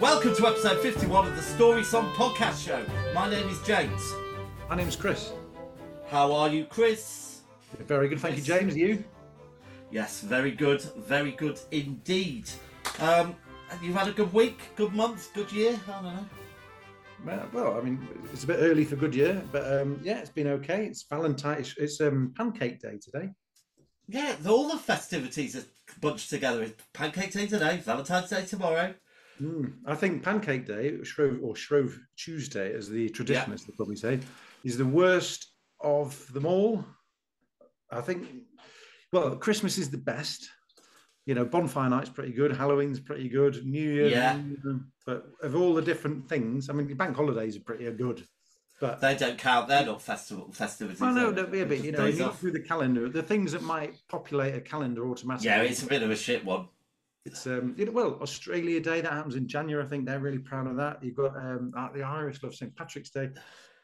Welcome to episode 51 of the Story Song Podcast Show. My name is James. My name's Chris. How are you, Chris? Very good, thank you, James. You? Yes, very good, very good indeed. Um, you've had a good week, good month, good year? I don't know. Well, well, I mean, it's a bit early for good year, but um, yeah, it's been okay. It's Valentine. It's, it's um, Pancake Day today. Yeah, all the festivities are bunched together. It's Pancake Day today, Valentine's Day tomorrow. Mm, I think Pancake Day, Shrove or Shrove Tuesday, as the traditionalists would probably say, is the worst of them all. I think. Well, Christmas is the best. You know, bonfire night's pretty good. Halloween's pretty good. New Year, Yeah. but of all the different things, I mean, the bank holidays are pretty good. But They don't count, they're not festival festivities. Well, no, no, yeah, but you know, you look through the calendar, the things that might populate a calendar automatically. Yeah, it's a bit of a shit one. It's um, you know, well, Australia Day that happens in January. I think they're really proud of that. You've got um, uh, the Irish love St Patrick's Day.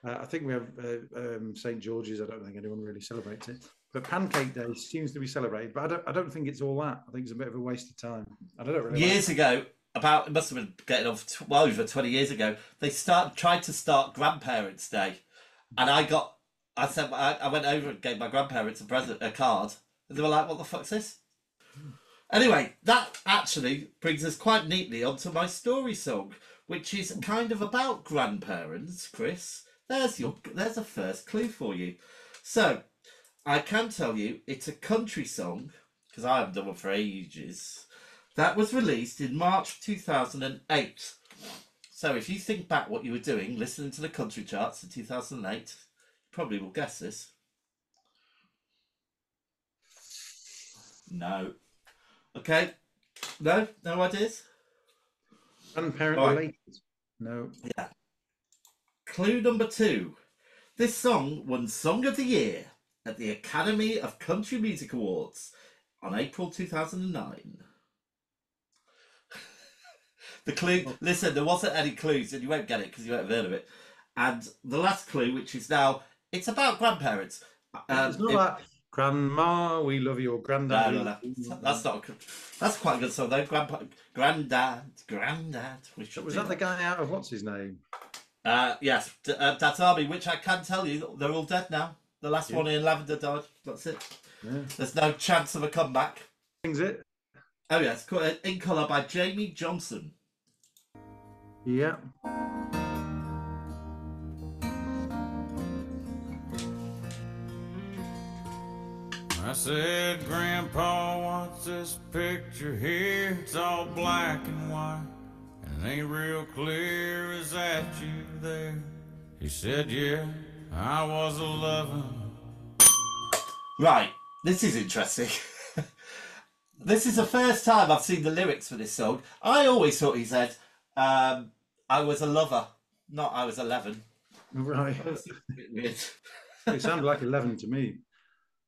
Uh, I think we have uh, um, St George's. I don't think anyone really celebrates it, but Pancake Day seems to be celebrated. But I don't. I don't think it's all that. I think it's a bit of a waste of time. I don't really. like Years ago, about it must have been getting off tw- well over twenty years ago. They start tried to start Grandparents' Day, and I got I sent I, I went over and gave my grandparents a present a card, and they were like, "What the fuck's this?" Anyway, that actually brings us quite neatly onto my story song, which is kind of about grandparents. Chris, there's your there's a first clue for you. So, I can tell you it's a country song because I haven't done one for ages. That was released in March 2008. So if you think back what you were doing, listening to the country charts in 2008, you probably will guess this. No. Okay. No? No ideas? grandparent All right. related. No. Yeah. Clue number two. This song won Song of the Year at the Academy of Country Music Awards on April 2009. the clue, listen, there wasn't any clues, and you won't get it because you won't have heard of it. And the last clue, which is now, it's about grandparents. Um, it's not it- that Grandma, we love you, or no, Granddad. no, no. That's not. A, good- that's quite a good song though. Grandpa, granddad, granddad. We should Was do that the guy out of what's his name? Uh, yes, D- uh, Dad's Army, which I can tell you, they're all dead now. The last Yeah. one Ian Lavender died. That's it. Yeah. There's no chance of a comeback. Sings it. Oh yes, co- uh, in colour by Jamey Johnson. Yeah. Said, Grandpa, what's this picture here? It's all black and white, and it ain't real clear. Is that you there? He said, Yeah, I was a lovin'. Right, this is interesting. this is the first time I've seen the lyrics for this song. I always thought he said, um, "I was a lover," not "I was 11. Right. It's a it sounded like 11 to me.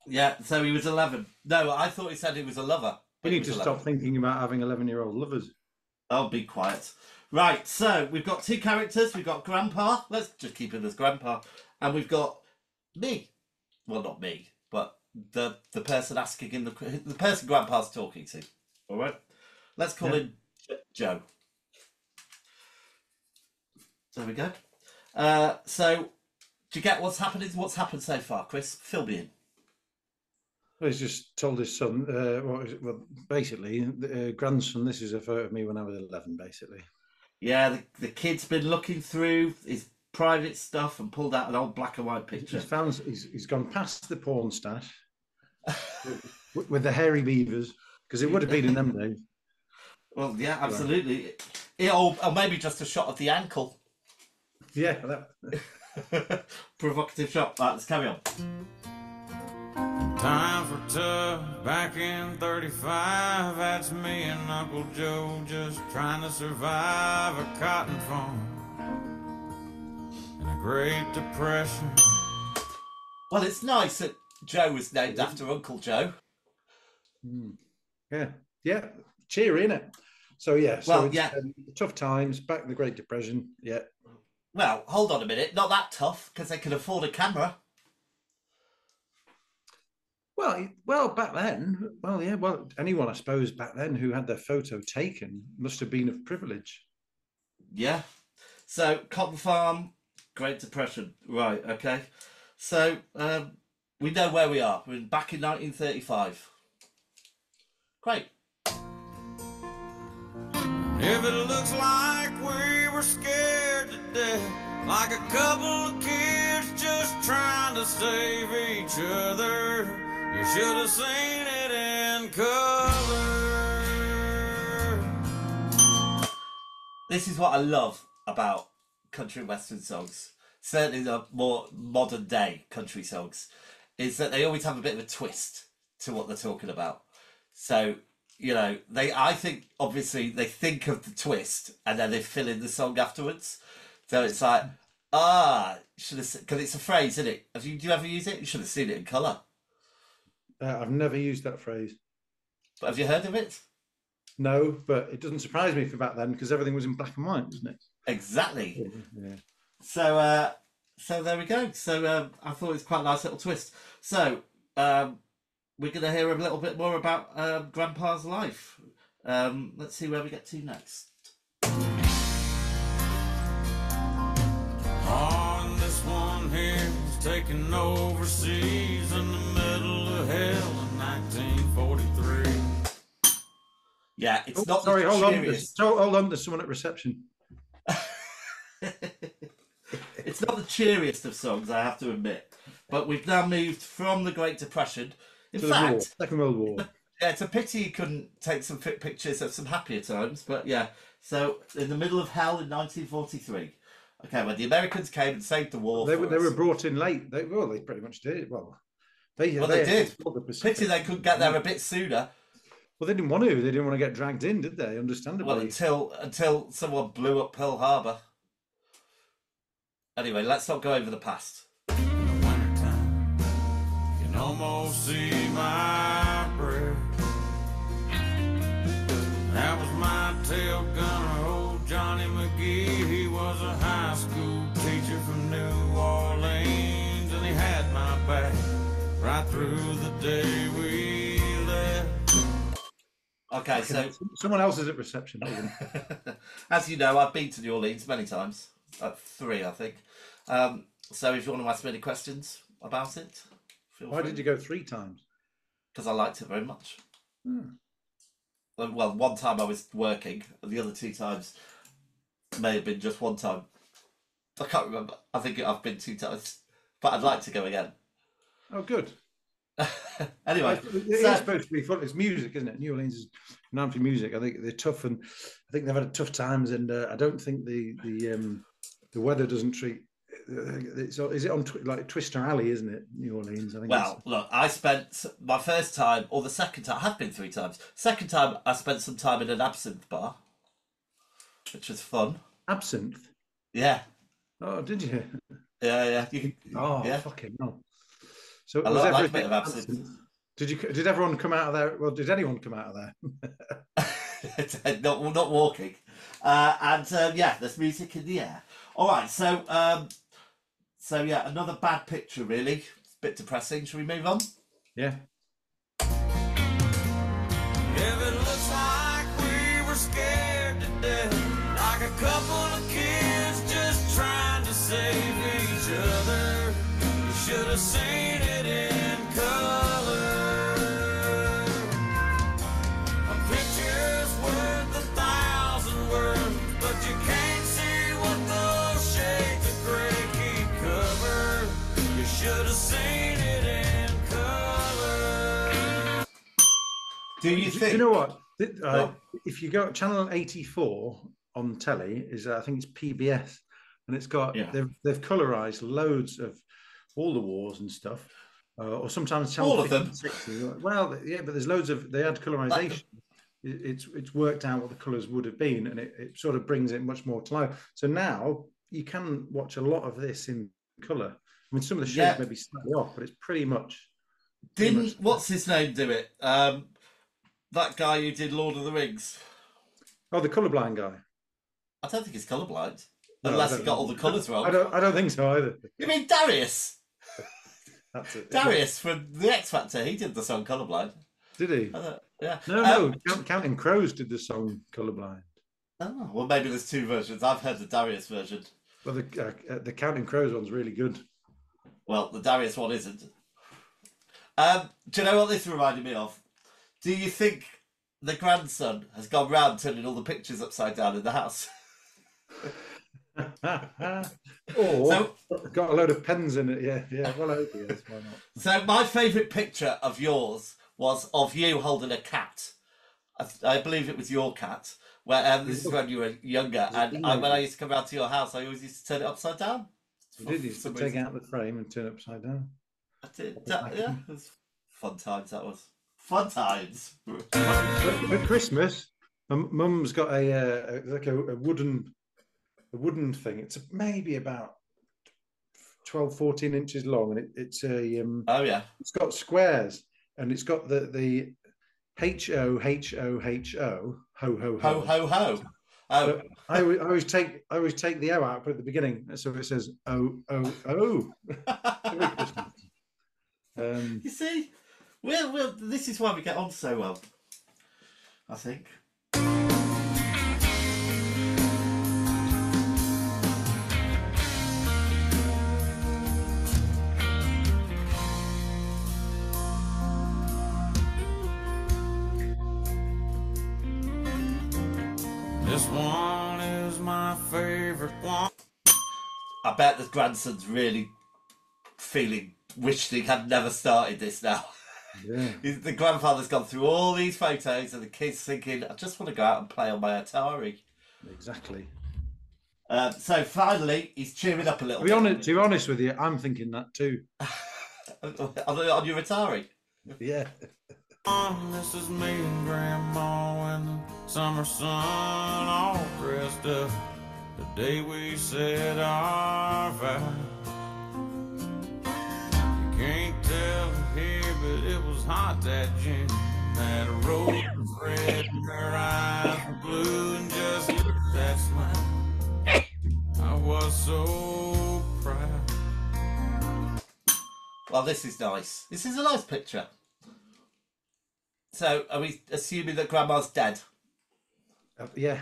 Yeah, so he was 11. No, I thought he said he was a lover. We need to was stop thinking about having 11 year old lovers. I'll be quiet. Right, so we've got two characters. We've got Grandpa. Let's just keep it as Grandpa, and we've got me. Well, not me, but the the person asking in the the person Grandpa's talking to. All right, let's call Yeah. him Joe. There we go. Uh, so, do you get what's happening? What's happened so far, Chris? Fill me in. He's just told his son, uh, what is it? well, basically, uh, grandson, this is a photo of me when I was 11, basically. Yeah, the, the kid's been looking through his private stuff and pulled out an old black and white picture. He's, found, he's, he's gone past the porn stash with, with the hairy beavers, because it would have been in them days. Well, yeah, absolutely. Yeah, or, or maybe just a shot of the ankle. Yeah, that, Provocative shot. Right, let's carry on. Time for tough back in 35. That's me and Uncle Joe just trying to survive a cotton farm and a Great Depression. Well, it's nice that Joe was named after Uncle Joe. mm, yeah, yeah, cheery, it. So, yeah, so Well, it's, yeah. um, tough times, back in the Great Depression, yeah. Well, hold on a minute. Not that tough because they could afford a camera. Well, well, back then, well, yeah, well, anyone I suppose back then who had their photo taken must have been of privilege. Yeah. So cotton farm, Great Depression. Right. Okay. So um, we know where we are. We're back in 1935. Great. If it looks like we were scared to death, like a couple of kids just trying to save each other, you should have seen it in color. This is what I love about country and western songs. Certainly the more modern day country songs, is that they always have a bit of a twist to what they're talking about. So you know, they I think obviously they think of the twist and then they fill in the song afterwards. So it's like, ah, should have because it's a phrase, isn't it? Have you do you ever use it? You should have seen it in colour. Uh, I've never used that phrase. But have you heard of it? No, but it doesn't surprise me for back then because everything was in black and white, wasn't it? Exactly. Yeah. So, uh, so there we go. So um, I thought it was quite a nice little twist. So um, we're going to hear a little bit more about um, Grandpa's life. Um, let's see where we get to next. Taken overseas in the middle of hell in 1943. Yeah, it's Oh, not sorry, the hold on. cheeriest. There's, hold on. There's someone at reception. it's not the cheeriest of songs, I have to admit. But we've now moved from the Great Depression. In To the war, fact, Second World War. yeah, it's a pity you couldn't take some pictures of some happier times. But yeah, so in the middle of hell in 1943. Okay, when the Americans came and saved the war, they for were they us. were brought in late. They well, they pretty much did. Well, they Well, they did. the Pity they couldn't get there a bit sooner. Well, they didn't want to. They didn't want to get dragged in, did they? Understandably. Well, until until someone blew up Pearl Harbor. Anyway, let's not go over the past. Day we left. Okay, so Someone else is at reception. as you know, I've been to New Orleans many times, uh, three, I think. Um, so if you want to ask me any questions about it, feel Why did you go three times? Because I liked it very much. Hmm. Well, one time I was working, and the other two times may have been just one time. I can't remember. I think I've been two times, but I'd like to go again. Oh, good. anyway, It is so- supposed to be fun. It's music, isn't it? New Orleans is known for music. I think they're tough, and I think they've had tough times. And uh, I don't think the the um, the weather doesn't treat. uh, It's, is it on twi- like Twister Alley, isn't it? New Orleans. I think. Well, look, I spent my first time, or the second time, I have been three times. Second time, I spent some time in an absinthe bar, which was fun. absinthe. Yeah, Oh, did you? yeah, yeah. You Oh, yeah. fucking no. So I was like- like a everything bit of absinthe. Did you? Did everyone come out of there? Well, did anyone come out of there? not not walking, uh, and um, yeah, there's music in the air. All right, so um, so yeah, another bad picture, really. It's a bit depressing. Shall we move on? Yeah. If Do you think? you know what? Uh, if you go channel 84 on telly, is uh, I think it's PBS, and it's got Yeah. they've they've colorized loads of all the wars and stuff, uh, or sometimes channel All of them? 60. Well, yeah, but there's loads of they had colorization. It- It's it's worked out what the colors would have been, and it, it sort of brings it much more to life. So now you can watch a lot of this in color. I mean, some of the shades Yeah. may be slightly off, but it's pretty much Didn't much- what's his name do it? Um, that guy who did Lord of the Rings. oh the colorblind guy. I don't think he's colorblind. No, unless he got know. all the colours wrong. I don't I don't think so either. You mean Darius? That's it. Darius from the X Factor. He did the song Colorblind. Did he? Yeah. No, Um, no. Count, Counting Crows did the song "Colorblind." Oh, well, maybe there's two versions. I've heard the Darius version. Well, the uh, uh, the Counting Crows one's really good. Well, the Darius one isn't. Um, do you know what this reminded me of? Do you think the grandson has gone round turning all the pictures upside down in the house? or So- got a load of pens in it. Yeah, yeah. Well, I hope he is. Why not? So my favourite picture of yours was of you holding a cat. I, I believe it was your cat. Where um, this is when you were younger, and I, when I used to come round to your house, I always used to turn it upside down. You did used to take out the frame and turn it upside down. I did. that- yeah, it was fun times. That was fun times. At, Christmas, mum's got a, uh, like a, a wooden a wooden thing. It's maybe about 12, 14 inches long, and it, it's a um, Oh yeah. it's got squares, and it's got the the H O H O H O ho ho Ho ho ho. Oh, I, always- I always take I always take the O out put at the beginning, so it says O O O. Um, you see, well, well, this is why we get on so well. I think. This one is my favorite one. I bet the grandson's really feeling wishing had never started this now. yeah. The grandfather's gone through all these photos, and the kid's thinking, "I just want to go out and play on my Atari." Exactly. Um, so finally, he's cheering up a little. To be bit. honest, to be honest with you, I'm thinking that too. on, on your Atari. Yeah. Um, This is me and Grandma in the summer sun, all dressed up. The day we said our vows. You can't it was hot that June. That rose was red and her eyes were blue, and just look at that smile. I was so proud. Well, this is nice. This is a nice picture. So, are we assuming that Grandma's dead? Uh, yeah.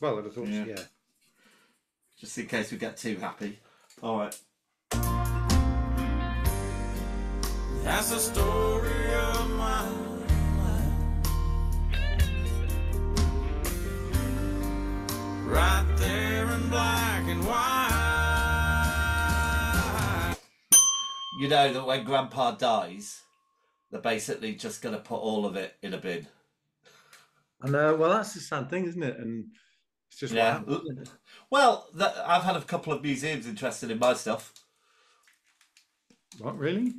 Well, I thought, Yeah. yeah. Just in case we get too happy. All right. That's the story of my life. Right there in black and white. You know that when Grandpa dies, they're basically just going to put all of it in a bin. I know. Well, that's the sad thing, isn't it? And it's just Yeah. what happens. Well, that, I've had a couple of museums interested in my stuff. What really?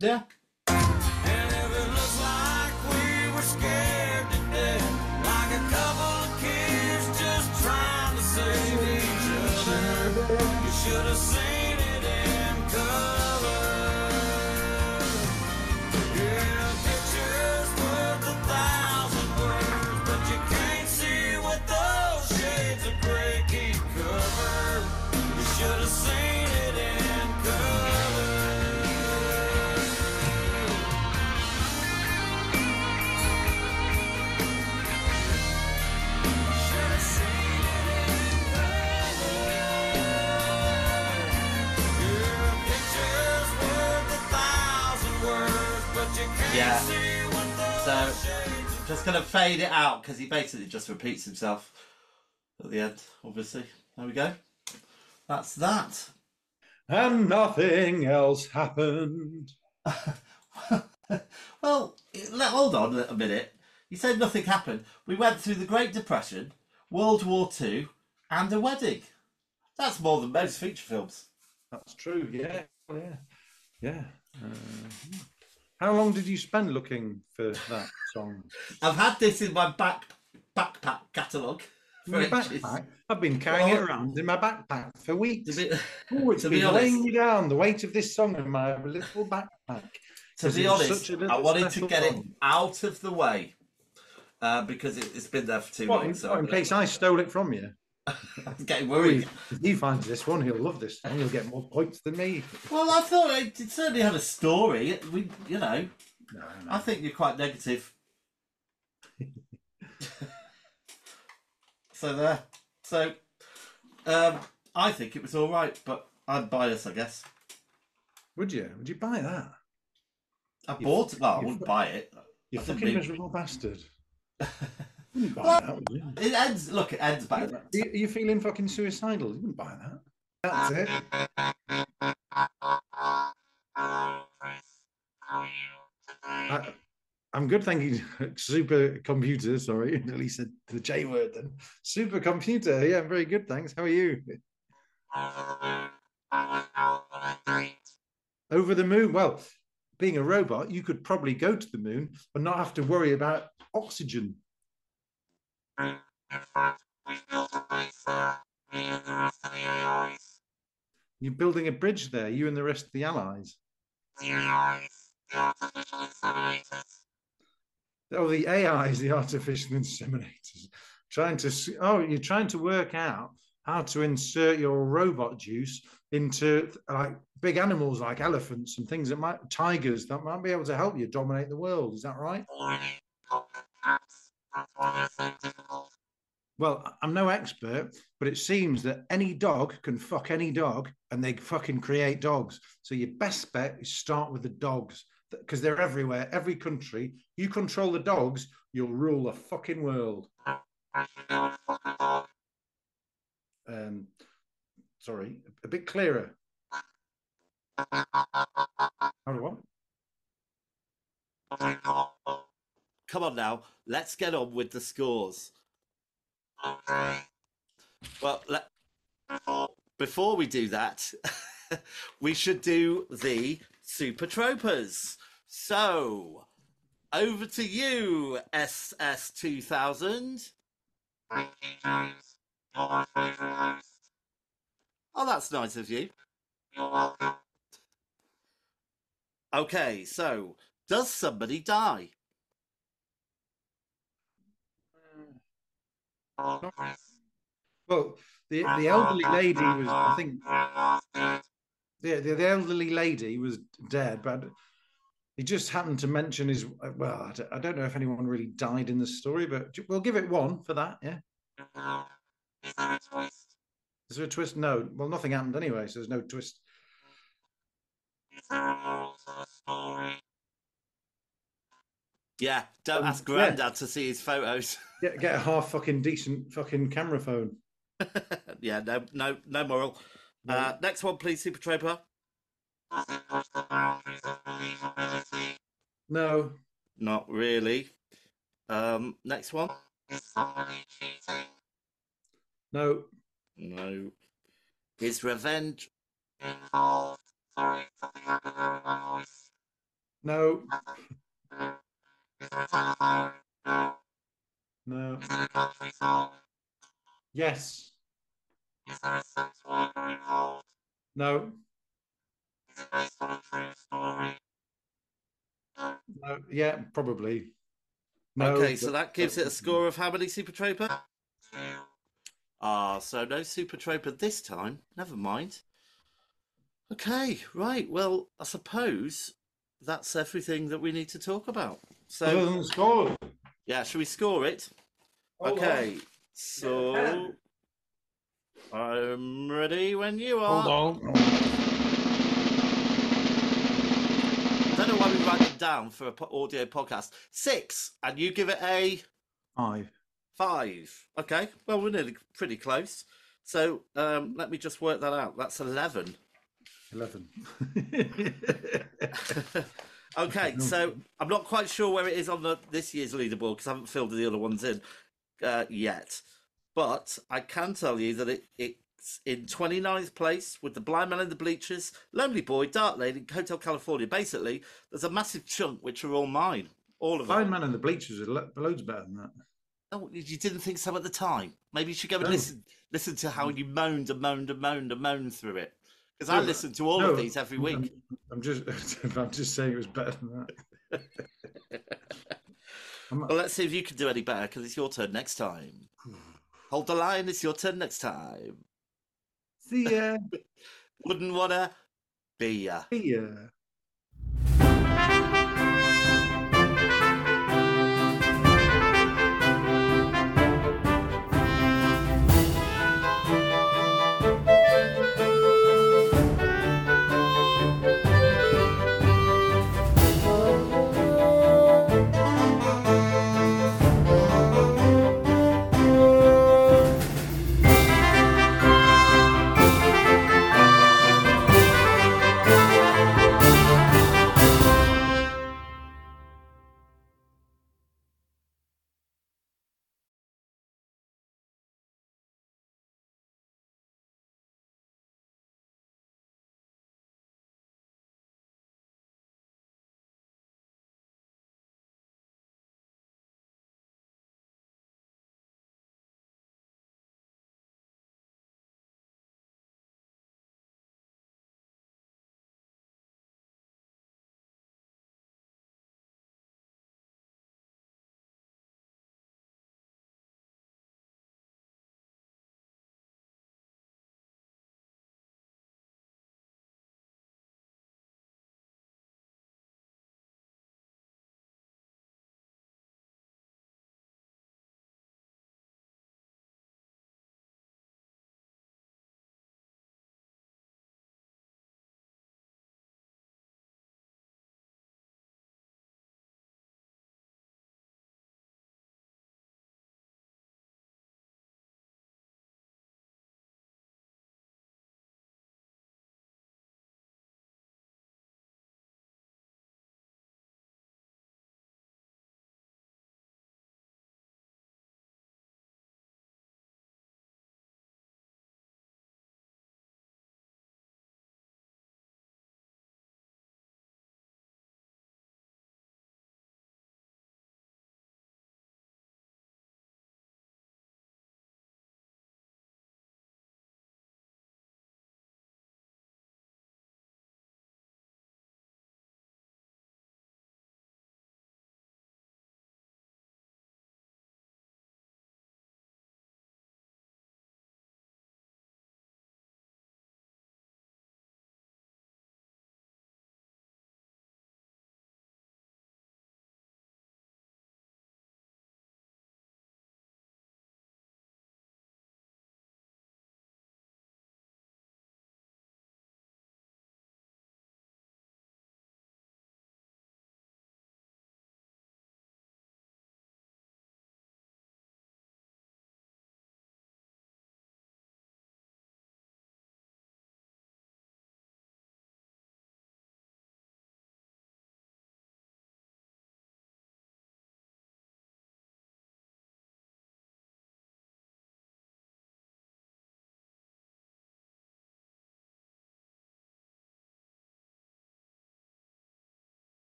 Yeah. And if it looks like we were scared to death, like a couple of kids just trying to save each other, you should have seen it in color. Yeah, picture's worth a thousand words, but you can't see what those shades of gray. You should have seen just going to fade it out because he basically just repeats himself at the end, obviously. There we go. That's that. And nothing else happened. well, hold on a minute. You said nothing happened. We went through the Great Depression, World War Two, and a wedding. That's more than most feature films. That's true. Yeah. Yeah. Yeah. Uh, how long did you spend looking for that song? I've had this in my back backpack catalogue for backpack. I've been carrying it around in my backpack for weeks. be, Oh, it's to be been honest- weighing me down. The weight of this song in my little backpack. to be honest, such a little I wanted to get it out of the way uh, because it, it's been there for two What, in. So in case I stole it from you? getting worried. If he finds this one, he'll love this song. He'll get more points than me. Well, I thought it, it certainly had a story. It- We, you know, No, I think you're quite negative. So there. So, um, I think it was all right, but I'm biased, I guess. Would you? Would you buy that? I You bought it. Well, I wouldn't buy it. You fucking mean- miserable bastard. wouldn't buy Well, that, would? It ends. Look, it ends Are better. you, are you feeling fucking suicidal? You wouldn't buy that. That's it. I, I'm good, thank you. Super computer, sorry, at least said the J word then. Super computer, yeah, very good, thanks. How are you? Over the moon. Well, being a robot, you could probably go to the moon and not have to worry about oxygen. You're building a bridge there, you and the rest of the allies. The AIs, the artificial inseminators. Oh, the AIs, the artificial inseminators, trying to. Oh, you're trying to work out how to insert your robot juice into like big animals like elephants and things that might tigers that might be able to help you dominate the world. Is that right? Well, I'm no expert, but it seems that any dog can fuck any dog and they fucking create dogs. So your best bet is start with the dogs because they're everywhere, every country. You control the dogs, you'll rule the fucking world. Um, sorry, a bit clearer. Come on now, let's get on with the scores. Well, let, before we do that, we should do the Super Troopers. So, over to you, SS2000. Oh, that's nice of you. Okay, so, does somebody die? Well, the, the elderly lady was, I think, the, the, the elderly lady was dead, but he just happened to mention his. Well, I don't, know if anyone really died in the story, but we'll give it one for that. Yeah. Is there a twist? No. Well, nothing happened anyway, so there's no twist. Yeah, don't Um, ask yeah. Grandad to see his photos. Get, get a half fucking decent fucking camera phone. yeah, no, no, no moral. Uh, next one, please, Super Trooper. No. Not really. Um, next one. No. No. His revenge. involved? No. No. Yes. No. No. Yeah, probably. No, okay, so that gives it a score of how many Super Trooper? Ah, so no Super Trooper this time. Never mind. Okay, right. Well, I suppose that's everything that we need to talk about. So, yeah, should we score it? Hold okay, on. so. I'm ready when you are. Hold on. I don't know why we write it down for an audio podcast. Six, and you give it a Five. five. Okay, well we're nearly pretty close. So um, let me just work that out. That's eleven. Eleven. okay, so I'm not quite sure where it is on the this year's leaderboard because I haven't filled the other ones in uh, yet. But I can tell you that it, it's in 29th place with the Blind Man in the Bleachers, Lonely Boy, Dark Lady, Hotel California. Basically, there's a massive chunk which are all mine. All of them. Blind Man in the Bleachers are lo- loads better than that. Oh, you didn't think so at the time. Maybe you should go and No. listen listen to how you moaned and moaned and moaned and moaned through it. Because I listen to all No, of these every week. I'm, I'm just, I'm just saying it was better than that. Well, let's see if you can do any better because it's your turn next time. Hold the line, it's your turn next time. See ya. Wouldn't wanna be ya. See ya.